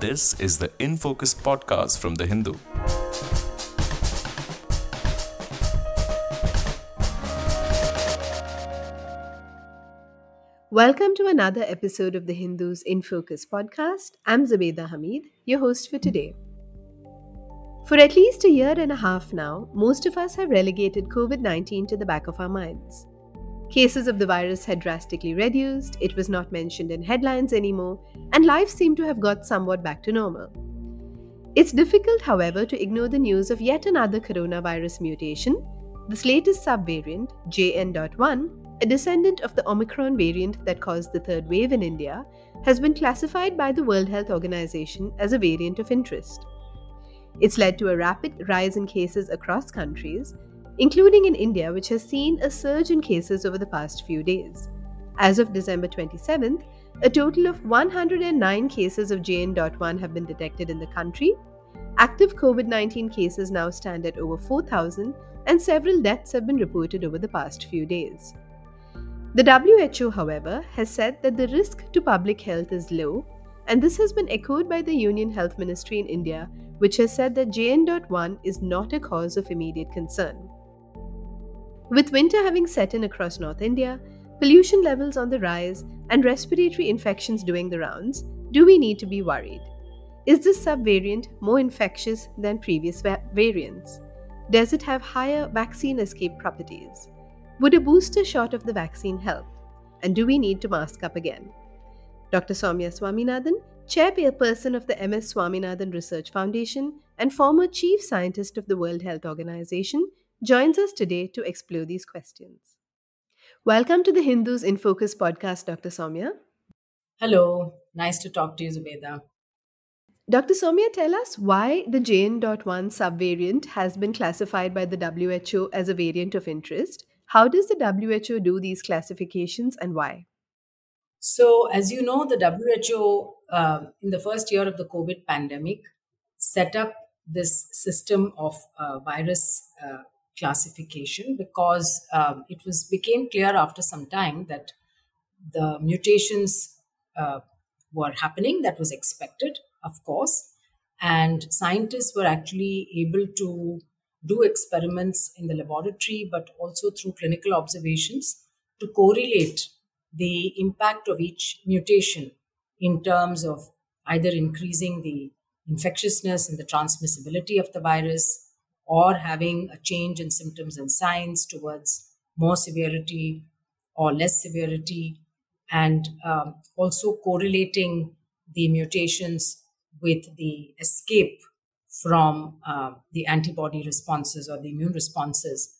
This is the In Focus podcast from The Hindu. Welcome to another episode of the Hindus in Focus podcast. I'm Zubeda Hamid, your host for today. For at least a year and a half now, most of us have relegated COVID 19 to the back of our minds. Cases of the virus had drastically reduced, it was not mentioned in headlines anymore, and life seemed to have got somewhat back to normal. It's difficult, however, to ignore the news of yet another coronavirus mutation, this latest subvariant, JN.1, a descendant of the Omicron variant that caused the third wave in India, has been classified by the World Health Organization as a variant of interest. It's led to a rapid rise in cases across countries, including in India, which has seen a surge in cases over the past few days. As of December 27th, a total of 109 cases of JN.1 have been detected in the country. Active COVID 19 cases now stand at over 4,000, and several deaths have been reported over the past few days. The WHO, however, has said that the risk to public health is low, and this has been echoed by the Union Health Ministry in India, which has said that JN.1 is not a cause of immediate concern. With winter having set in across North India, pollution levels on the rise, and respiratory infections doing the rounds, do we need to be worried? Is this subvariant more infectious than previous va- variants? Does it have higher vaccine escape properties? Would a booster shot of the vaccine help? And do we need to mask up again? Dr. Soumya Swaminathan, chairperson of the MS Swaminathan Research Foundation and former chief scientist of the World Health Organization, joins us today to explore these questions. Welcome to the Hindus in Focus podcast, Dr. Soumya. Hello, nice to talk to you, Zubeda. Dr. Soumya, tell us why the JN.1 subvariant has been classified by the WHO as a variant of interest how does the WHO do these classifications and why? So, as you know, the WHO, uh, in the first year of the COVID pandemic, set up this system of uh, virus uh, classification because um, it was became clear after some time that the mutations uh, were happening. That was expected, of course, and scientists were actually able to do experiments in the laboratory, but also through clinical observations to correlate the impact of each mutation in terms of either increasing the infectiousness and the transmissibility of the virus or having a change in symptoms and signs towards more severity or less severity, and um, also correlating the mutations with the escape from uh, the antibody responses or the immune responses.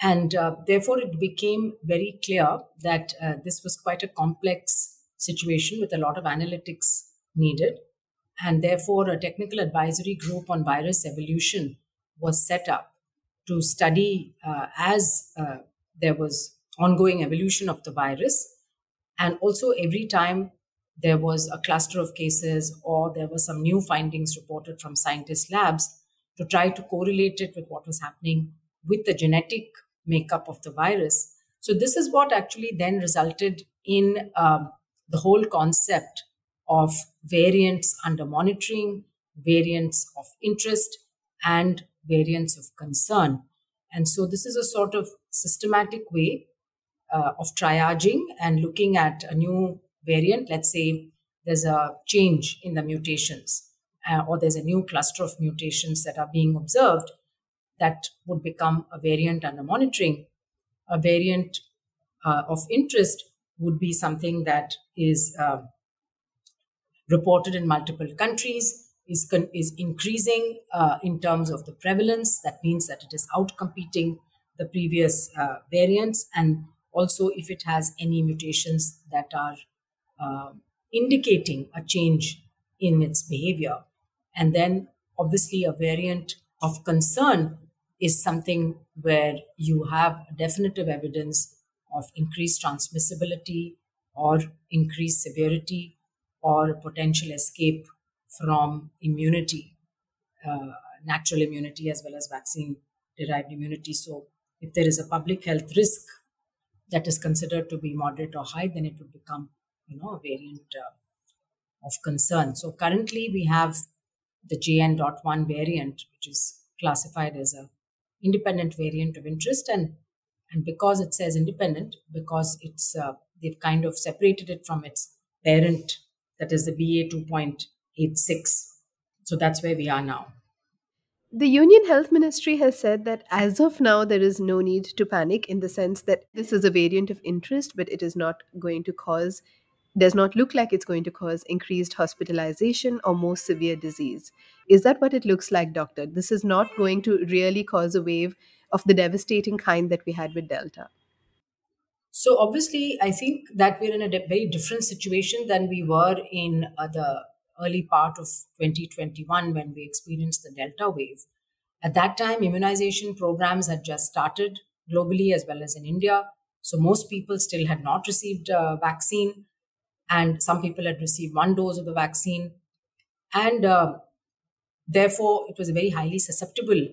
And uh, therefore, it became very clear that uh, this was quite a complex situation with a lot of analytics needed. And therefore, a technical advisory group on virus evolution was set up to study uh, as uh, there was ongoing evolution of the virus. And also, every time there was a cluster of cases or there were some new findings reported from scientist labs to try to correlate it with what was happening with the genetic makeup of the virus. So, this is what actually then resulted in um, the whole concept of variants under monitoring, variants of interest, and variants of concern. And so, this is a sort of systematic way uh, of triaging and looking at a new variant, let's say there's a change in the mutations, uh, or there's a new cluster of mutations that are being observed, that would become a variant under monitoring. A variant uh, of interest would be something that is uh, reported in multiple countries, is, con- is increasing uh, in terms of the prevalence. That means that it is outcompeting the previous uh, variants, and also if it has any mutations that are uh, indicating a change in its behavior. And then, obviously, a variant of concern is something where you have definitive evidence of increased transmissibility or increased severity or potential escape from immunity, uh, natural immunity as well as vaccine derived immunity. So, if there is a public health risk that is considered to be moderate or high, then it would become you know, a variant uh, of concern. So currently we have the JN.1 variant, which is classified as a independent variant of interest, and and because it says independent, because it's uh, they've kind of separated it from its parent, that is the BA 2.86. So that's where we are now. The Union Health Ministry has said that as of now, there is no need to panic in the sense that this is a variant of interest, but it is not going to cause, does not look like it's going to cause increased hospitalization or more severe disease. Is that what it looks like, doctor? This is not going to really cause a wave of the devastating kind that we had with Delta. So obviously, I think that we're in a de- very different situation than we were in uh, the early part of 2021 when we experienced the Delta wave. At that time, immunization programs had just started globally as well as in India. So most people still had not received a vaccine, and some people had received one dose of the vaccine. And uh, therefore, it was a very highly susceptible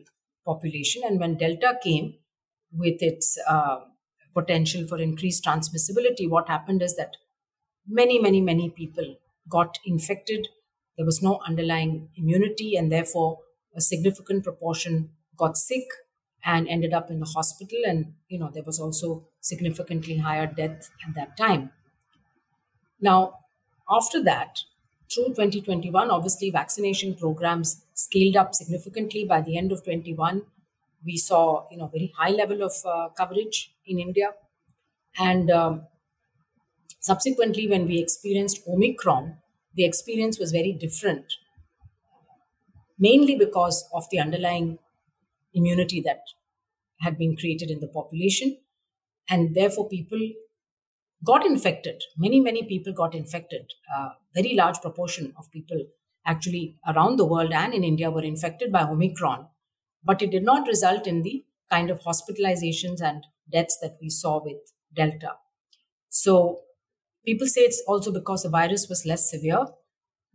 population. And when Delta came with its uh, potential for increased transmissibility, what happened is that many, many, many people got infected. There was no underlying immunity, and therefore, a significant proportion got sick and ended up in the hospital. And, you know, there was also significantly higher death at that time. Now, after that, through 2021, obviously, vaccination programs scaled up significantly. By the end of 21, we saw, you know, very high level of uh, coverage in India. And um, subsequently, when we experienced Omicron, the experience was very different, mainly because of the underlying immunity that had been created in the population. And therefore, people got infected. Many, many people got infected. Uh, very large proportion of people actually around the world and in India were infected by Omicron. But it did not result in the kind of hospitalizations and deaths that we saw with Delta. So people say it's also because the virus was less severe.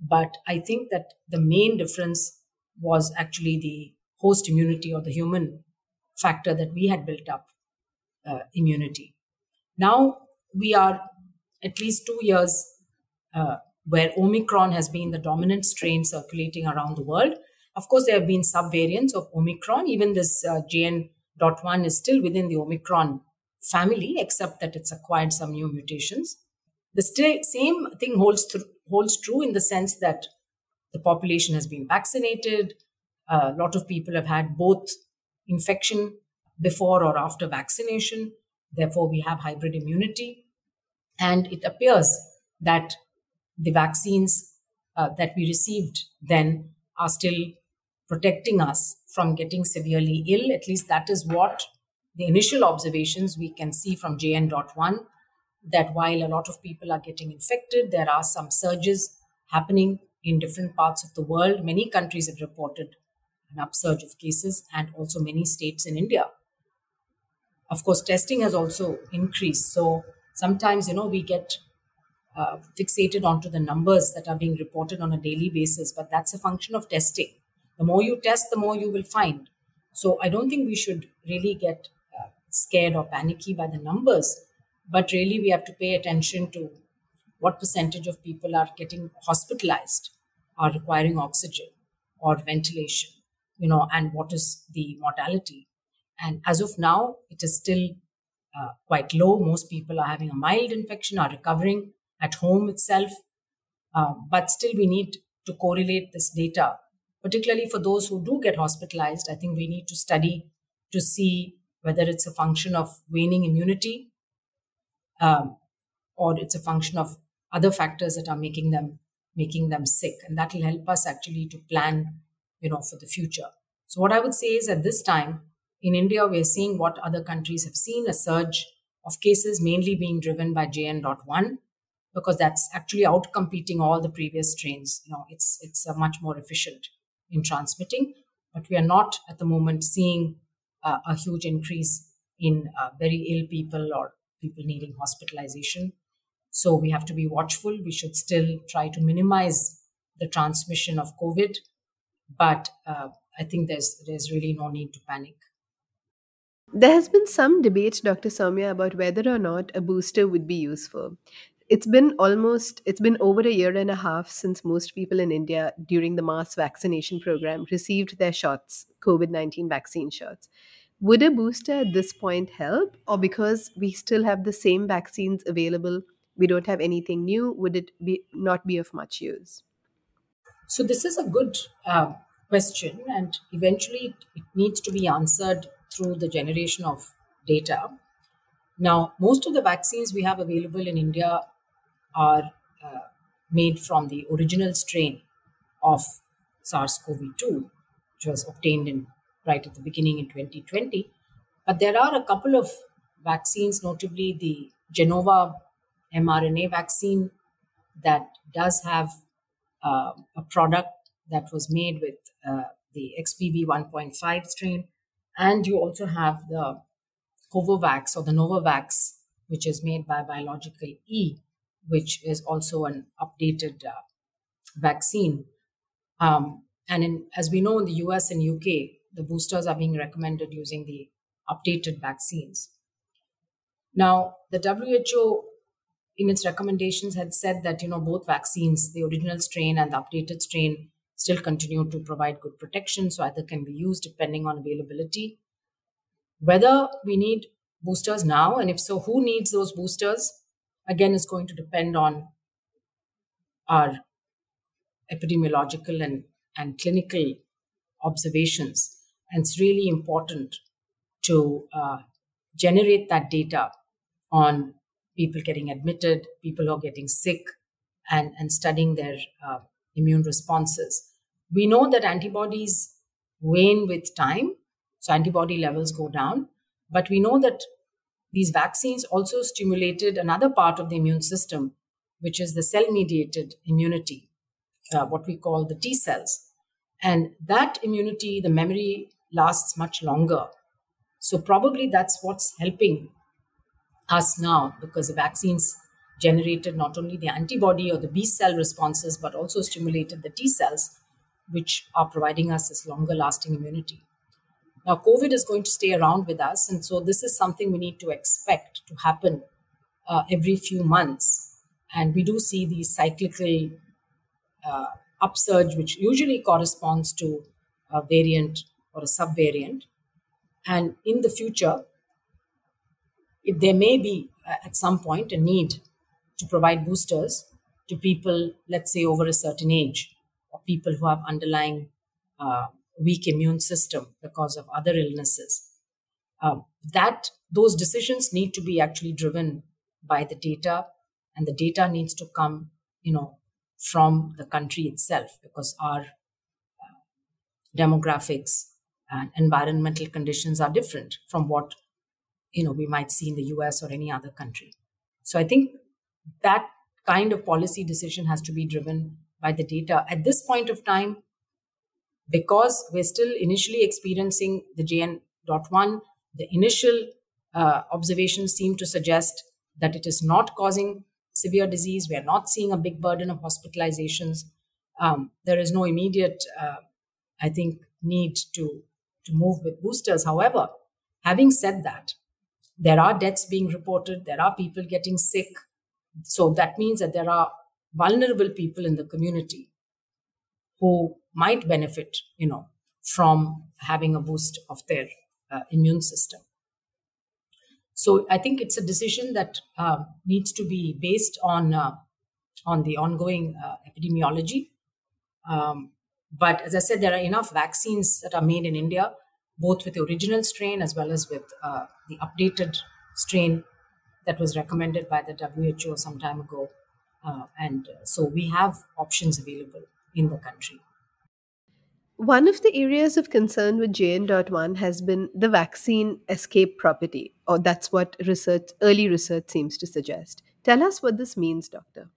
But I think that the main difference was actually the host immunity or the human factor that we had built up uh, immunity. Now we are at least two years uh, where Omicron has been the dominant strain circulating around the world. Of course, there have been subvariants of Omicron. Even this uh, JN.1 is still within the Omicron family, except that it's acquired some new mutations. The st- same thing holds, th- holds true in the sense that the population has been vaccinated. a lot of people have had both infection before or after vaccination. Therefore, we have hybrid immunity. And it appears that the vaccines uh, that we received then are still protecting us from getting severely ill. At least that is what the initial observations we can see from JN.1 that while a lot of people are getting infected, there are some surges happening in different parts of the world. Many countries have reported an upsurge of cases, and also many states in India. Of course, testing has also increased. So sometimes, you know, we get uh, fixated onto the numbers that are being reported on a daily basis, but that's a function of testing. The more you test, the more you will find. So I don't think we should really get uh, scared or panicky by the numbers, but really we have to pay attention to what percentage of people are getting hospitalized, are requiring oxygen or ventilation, you know, and what is the mortality. And as of now, it is still uh, quite low. Most people are having a mild infection, are recovering at home itself. Um, but still, we need to correlate this data, particularly for those who do get hospitalized. I think we need to study to see whether it's a function of waning immunity um, or it's a function of other factors that are making them making them sick. And that will help us actually to plan you know for the future. So what i would say is at this time in india we're seeing what other countries have seen a surge of cases mainly being driven by jn.1 because that's actually outcompeting all the previous strains. You know it's it's much more efficient in transmitting but we are not at the moment seeing uh, a huge increase in uh, very ill people or people needing hospitalization so we have to be watchful. We should still try to minimize the transmission of COVID, but uh, I think there's there's really no need to panic. There has been some debate, Dr. Soumya, about whether or not a booster would be useful. it's been almost it's been over a year and a half since most people in india during the mass vaccination program received their shots covid-19 vaccine shots would a booster at this point help or because we still have the same vaccines available we don't have anything new would it be not be of much use So this is a good uh, question, and eventually it, needs to be answered through the generation of data. Now, most of the vaccines we have available in India are uh, made from the original strain of SARS-CoV-2, which was obtained in right at the beginning in 2020. But there are a couple of vaccines, notably the Gennova mRNA vaccine, that does have uh, a product that was made with uh, the XBB 1.5 strain. And you also have the Covovax or the Novavax, which is made by Biological E, which is also an updated uh, vaccine. Um, and in, as we know in the US and UK, the boosters are being recommended using the updated vaccines. Now, the WHO in its recommendations had said that you know both vaccines the original strain and the updated strain still continue to provide good protection so either can be used depending on availability whether we need boosters now and if so who needs those boosters again is going to depend on our epidemiological and, and clinical observations and it's really important to uh, generate that data on people getting admitted, people who are getting sick, and, and studying their uh, immune responses. We know that antibodies wane with time, so antibody levels go down. But we know that these vaccines also stimulated another part of the immune system, which is the cell mediated immunity, uh, what we call the T cells. And that immunity, the memory lasts much longer. So, probably that's what's helping us now because the vaccines generated not only the antibody or the B cell responses, but also stimulated the T cells, which are providing us this longer lasting immunity. Now, COVID is going to stay around with us, and so this is something we need to expect to happen uh, every few months. And we do see these cyclical uh, upsurge, which usually corresponds to a variant or a subvariant. And in the future, if there may be uh, at some point a need to provide boosters to people, let's say over a certain age, or people who have underlying uh, weak immune system because of other illnesses. Uh, that those decisions need to be actually driven by the data, and the data needs to come, you know, from the country itself because our uh, demographics and environmental conditions are different from what you know we might see in the US or any other country. So I think that kind of policy decision has to be driven by the data. At this point of time because we're still initially experiencing the JN.1 the initial uh, observations seem to suggest that it is not causing severe disease. We are not seeing a big burden of hospitalizations. Um, there is no immediate uh, i think need to to move with boosters however having said that there are deaths being reported, there are people getting sick. So that means that there are vulnerable people in the community who might benefit, you know, from having a boost of their uh, immune system. So I think it's a decision that uh, needs to be based on uh, on the ongoing uh, epidemiology. Um, but as I said, there are enough vaccines that are made in India both with the original strain as well as with uh, the updated strain that was recommended by the WHO some time ago. Uh, and uh, so we have options available in the country. One of the areas of concern with JN.1 has been the vaccine escape property, or that's what research, early research seems to suggest. Tell us what this means, doctor.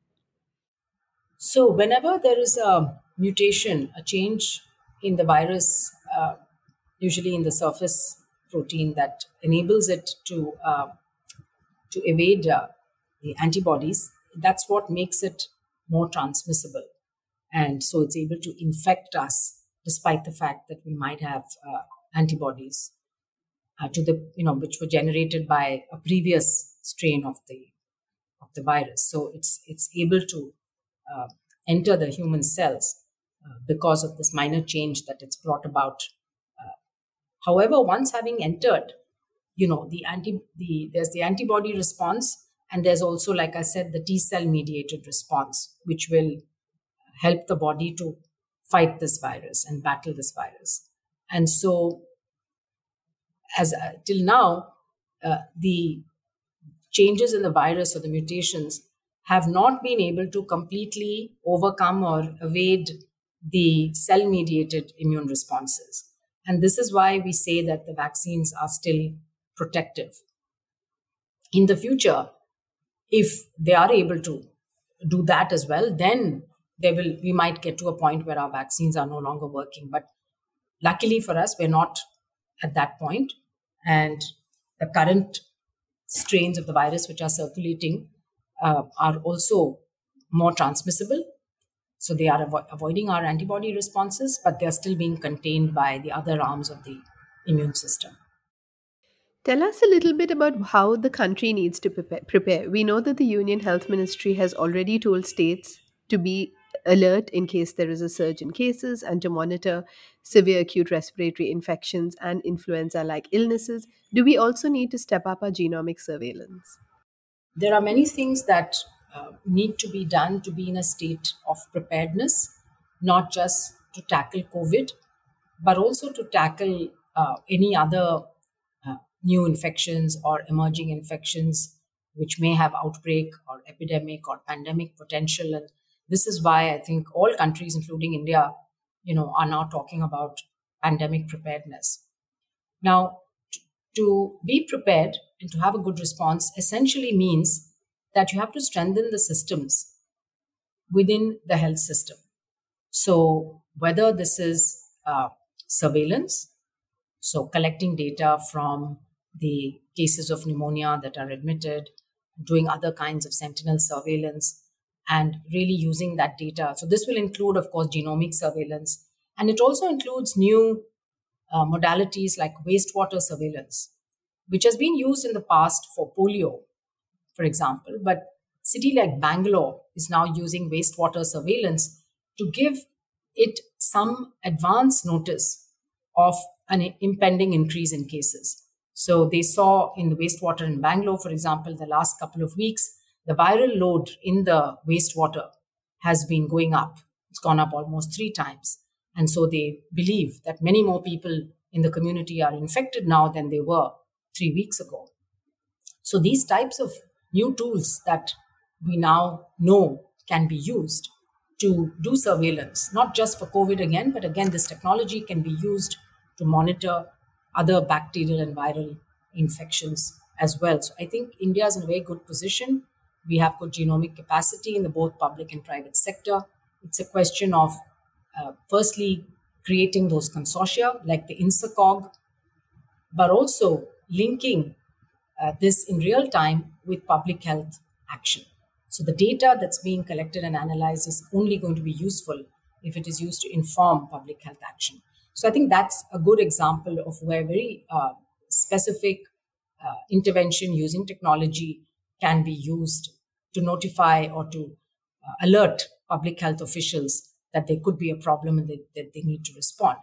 So, whenever there is a mutation, a change in the virus, uh, usually in the surface protein that enables it to uh, to evade uh, the antibodies. That's what makes it more transmissible, and so it's able to infect us despite the fact that we might have uh, antibodies uh, to the you know which were generated by a previous strain of the of the virus. So it's it's able to uh, enter the human cells uh, because of this minor change that it's brought about. Uh, however, once having entered, you know the anti the there's the antibody response, and there's also, like I said, the T cell mediated response, which will help the body to fight this virus and battle this virus. And so, as uh, till now, uh, the changes in the virus or the mutations have not been able to completely overcome or evade the cell mediated immune responses. And this is why we say that the vaccines are still protective. In the future, if they are able to do that as well, then there will we might get to a point where our vaccines are no longer working. But luckily for us, we're not at that point, and the current strains of the virus which are circulating uh, are also more transmissible. So they are avo- avoiding our antibody responses, but they're still being contained by the other arms of the immune system. Tell us a little bit about how the country needs to prepare. prepare. We know that the Union Health Ministry has already told states to be alert in case there is a surge in cases and to monitor severe acute respiratory infections and influenza like illnesses. Do we also need to step up our genomic surveillance? There are many things that uh, need to be done to be in a state of preparedness, not just to tackle COVID, but also to tackle uh, any other uh, new infections or emerging infections which may have outbreak or epidemic or pandemic potential. And this is why i think all countries including india you know are now talking about pandemic preparedness. Now to be prepared and to have a good response essentially means that you have to strengthen the systems within the health system so whether this is uh, surveillance so collecting data from the cases of pneumonia that are admitted, doing other kinds of sentinel surveillance, and really using that data. So, this will include, of course, genomic surveillance, and it also includes new uh, modalities like wastewater surveillance, which has been used in the past for polio, for example. But city like Bangalore is now using wastewater surveillance to give it some advance notice of an impending increase in cases. So they saw in the wastewater in Bangalore, for example, the last couple of weeks, the viral load in the wastewater has been going up. It's gone up almost three times. And so they believe that many more people in the community are infected now than they were three weeks ago. So these types of new tools that we now know can be used to do surveillance, not just for COVID again, but again, this technology can be used to monitor other bacterial and viral infections as well. So I think India is in a very good position. We have good genomic capacity in the both public and private sector. It's a question of uh, firstly creating those consortia like the INSACOG, but also linking uh, this in real time with public health action. So the data that's being collected and analyzed is only going to be useful if it is used to inform public health action. So I think that's a good example of where very uh, specific uh, intervention using technology can be used to notify or to uh, alert public health officials that there could be a problem and that they need to respond.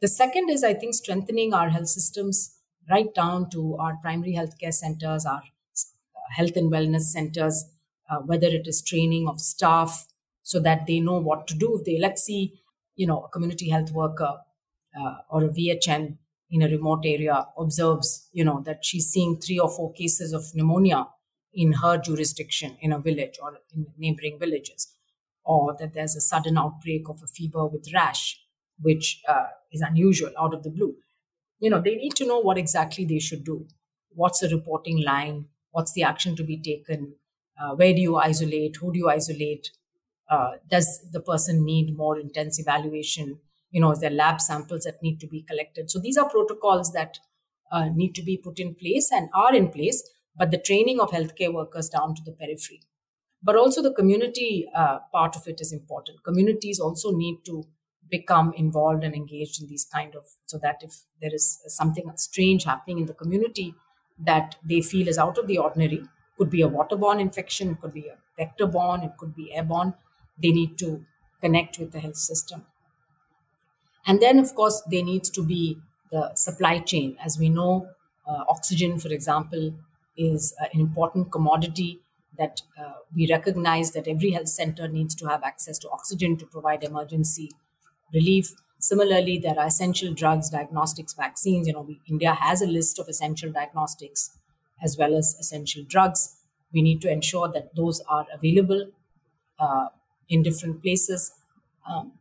The second is, I think, strengthening our health systems right down to our primary healthcare centers, our health and wellness centers, uh, whether it is training of staff so that they know what to do. If they, let's see, you know, a community health worker uh, or a VHN in a remote area observes, you know, that she's seeing three or four cases of pneumonia in her jurisdiction in a village or in neighboring villages, or that there's a sudden outbreak of a fever with rash, which uh, is unusual out of the blue. You know, they need to know what exactly they should do. What's the reporting line? What's the action to be taken? Uh, where do you isolate? Who do you isolate? Uh, does the person need more intense evaluation? You know, is there lab samples that need to be collected? So these are protocols that uh, need to be put in place and are in place, but the training of healthcare workers down to the periphery. But also the community uh, part of it is important. Communities also need to become involved and engaged in these kind of, so that if there is something strange happening in the community that they feel is out of the ordinary, could be a waterborne infection, it could be a vector borne, it could be airborne. They need to connect with the health system. And then, of course, there needs to be the supply chain. As we know, uh, oxygen, for example, is uh, an important commodity that uh, we recognize that every health center needs to have access to oxygen to provide emergency relief. Similarly, there are essential drugs, diagnostics, vaccines. You know, we, India has a list of essential diagnostics as well as essential drugs. We need to ensure that those are available uh, in different places, um,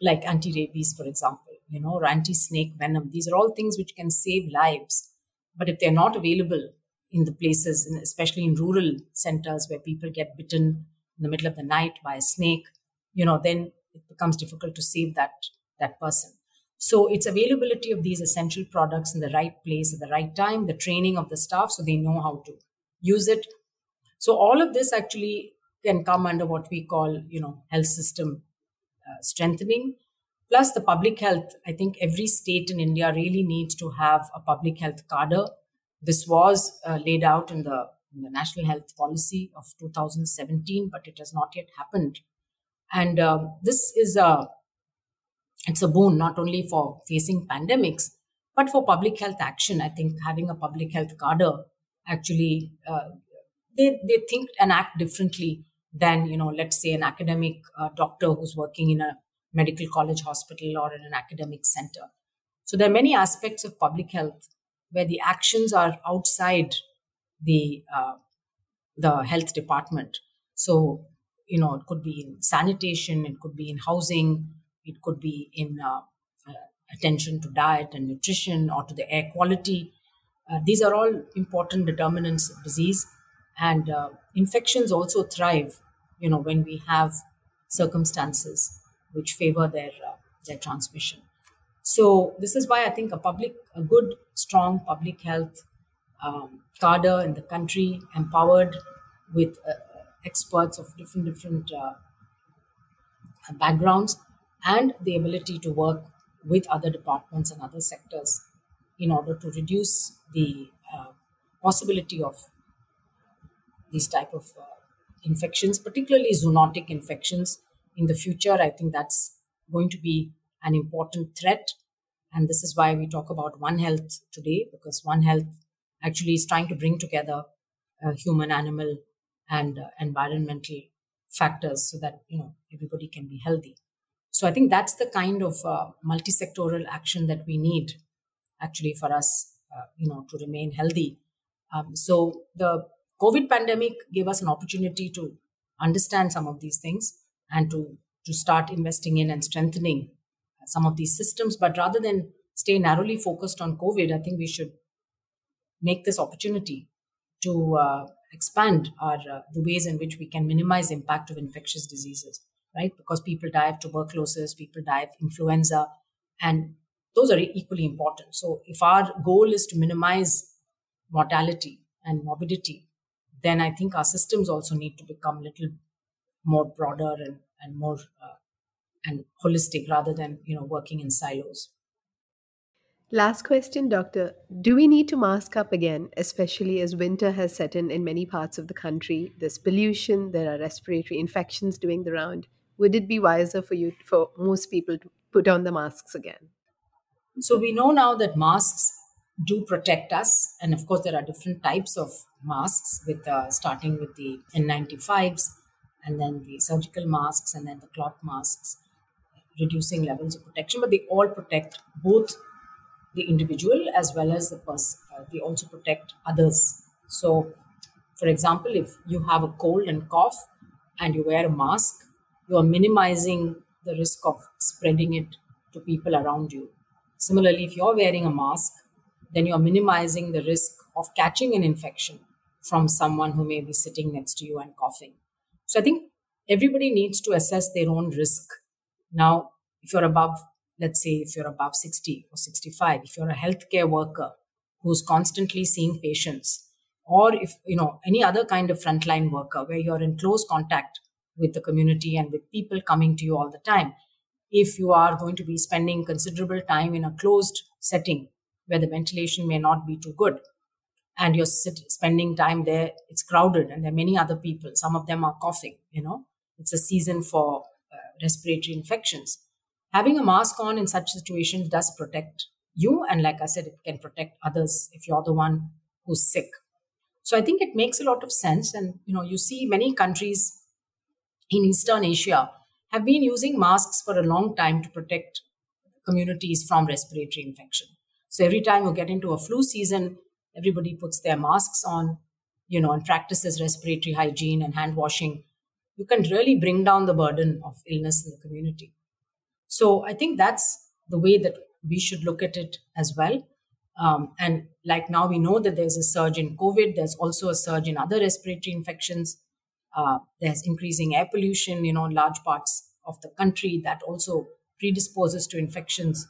like anti-rabies, for example, you know, or anti-snake venom. These are all things which can save lives. But if they're not available in the places, especially in rural centers where people get bitten in the middle of the night by a snake, you know, then it becomes difficult to save that that person. So it's availability of these essential products in the right place at the right time, the training of the staff so they know how to use it. So all of this actually can come under what we call, you know, health system uh, strengthening. Plus the public health. I think every state in India really needs to have a public health cadre. This was uh, laid out in the, in the National Health Policy of 2017, but it has not yet happened. And um, this is a it's a boon not only for facing pandemics but for public health action. I think having a public health cadre actually uh, they they think and act differently than you know let's say an academic uh, doctor who's working in a medical college hospital or in an academic center. So there are many aspects of public health where the actions are outside the uh, the health department. So you know it could be in sanitation it could be in housing it could be in uh, uh, attention to diet and nutrition or to the air quality. Uh, these are all important determinants of disease. And uh, infections also thrive, you know, when we have circumstances which favor their uh, their transmission. So this is why I think a public, a good, strong public health um, cadre in the country, empowered with uh, experts of different different backgrounds, and the ability to work with other departments and other sectors in order to reduce the uh, possibility of these type of uh, infections particularly zoonotic infections. In the future i think that's going to be an important threat. And this is why we talk about one health today because one health actually is trying to bring together uh, human animal and uh, environmental factors so that you know everybody can be healthy so I think that's the kind of uh, multi-sectoral action that we need actually for us, uh, you know, to remain healthy. Um, so the COVID pandemic gave us an opportunity to understand some of these things and to to start investing in and strengthening some of these systems. But rather than stay narrowly focused on COVID, I think we should make this opportunity to uh, expand our uh, the ways in which we can minimize impact of infectious diseases right? Because people die of tuberculosis, people die of influenza, and those are equally important. So, if our goal is to minimize mortality and morbidity, then I think our systems also need to become a little more broader and, and more uh, and holistic rather than you know working in silos. Last question, Doctor. Do we need to mask up again, especially as winter has set in in many parts of the country? There's pollution, there are respiratory infections doing the round would it be wiser for you for most people to put on the masks again so we know now that masks do protect us and of course there are different types of masks with uh, starting with the n95s and then the surgical masks and then the cloth masks reducing levels of protection but they all protect both the individual as well as the person uh, they also protect others so for example if you have a cold and cough and you wear a mask you are minimizing the risk of spreading it to people around you. Similarly, if you're wearing a mask, then you're minimizing the risk of catching an infection from someone who may be sitting next to you and coughing. So I think everybody needs to assess their own risk. Now, if you're above, let's say, if you're above 60 or 65, if you're a healthcare worker who's constantly seeing patients, or if, you know, any other kind of frontline worker where you're in close contact with the community and with people coming to you all the time. If you are going to be spending considerable time in a closed setting where the ventilation may not be too good, and you're sit- spending time there, it's crowded and there are many other people. Some of them are coughing, you know, it's a season for uh, respiratory infections. Having a mask on in such situations does protect you. And like I said, it can protect others if you're the one who's sick. So I think it makes a lot of sense. And, you know, you see many countries in Eastern Asia have been using masks for a long time to protect communities from respiratory infection. So every time you get into a flu season, everybody puts their masks on, you know, and practices respiratory hygiene and hand washing. You can really bring down the burden of illness in the community. So I think that's the way that we should look at it as well. Um, and like now we know that there's a surge in COVID, there's also a surge in other respiratory infections. Uh, there's increasing air pollution, you know, in large parts of the country that also predisposes to infections.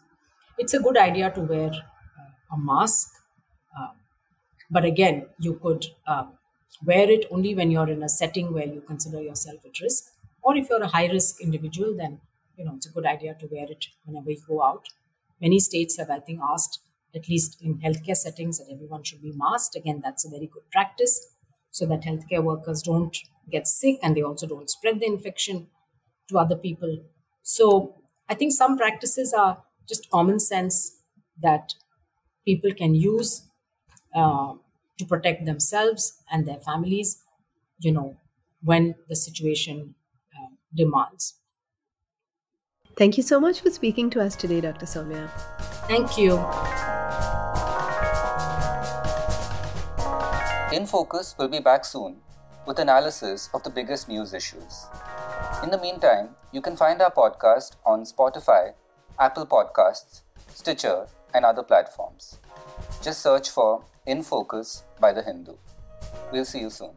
It's a good idea to wear uh, a mask. Uh, but again, you could uh, wear it only when you're in a setting where you consider yourself at risk. Or if you're a high risk individual, then you know it's a good idea to wear it whenever you go out. Many states have, I think, asked, at least in healthcare settings, that everyone should be masked. Again, that's a very good practice so that healthcare workers don't get sick and they also don't spread the infection to other people. So I think some practices are just common sense that people can use uh, to protect themselves and their families, you know, when the situation uh, demands. Thank you so much for speaking to us today, Dr. Soumya. Thank you. In Focus will be back soon with analysis of the biggest news issues. In the meantime, you can find our podcast on Spotify, Apple Podcasts, Stitcher, and other platforms. Just search for In Focus by The Hindu. We'll see you soon.